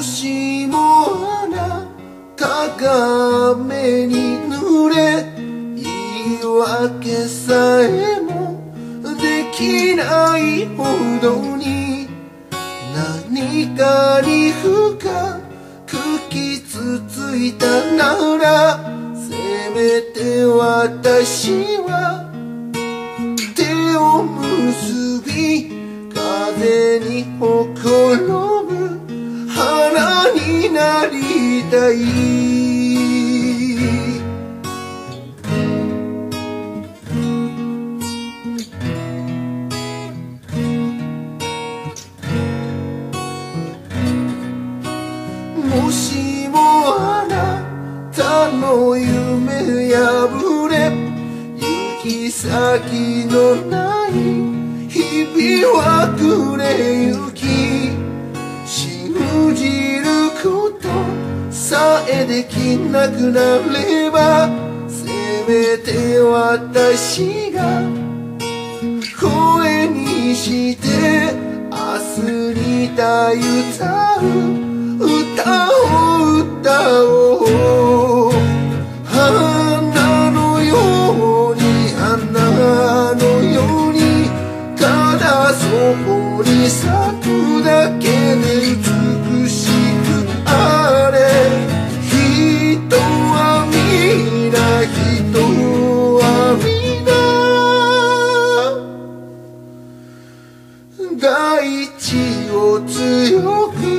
もしもあなたが雨に濡れ言い訳さえもできないほどに何かに深く傷ついたならせめて私は手を結びたい。もしもあなたの夢破れ行き先のない日々は暮れゆく。さえできなくなればせめて私が声にして明日にたゆたう歌を歌おう。花のように花のようにただそこに咲く。地を強く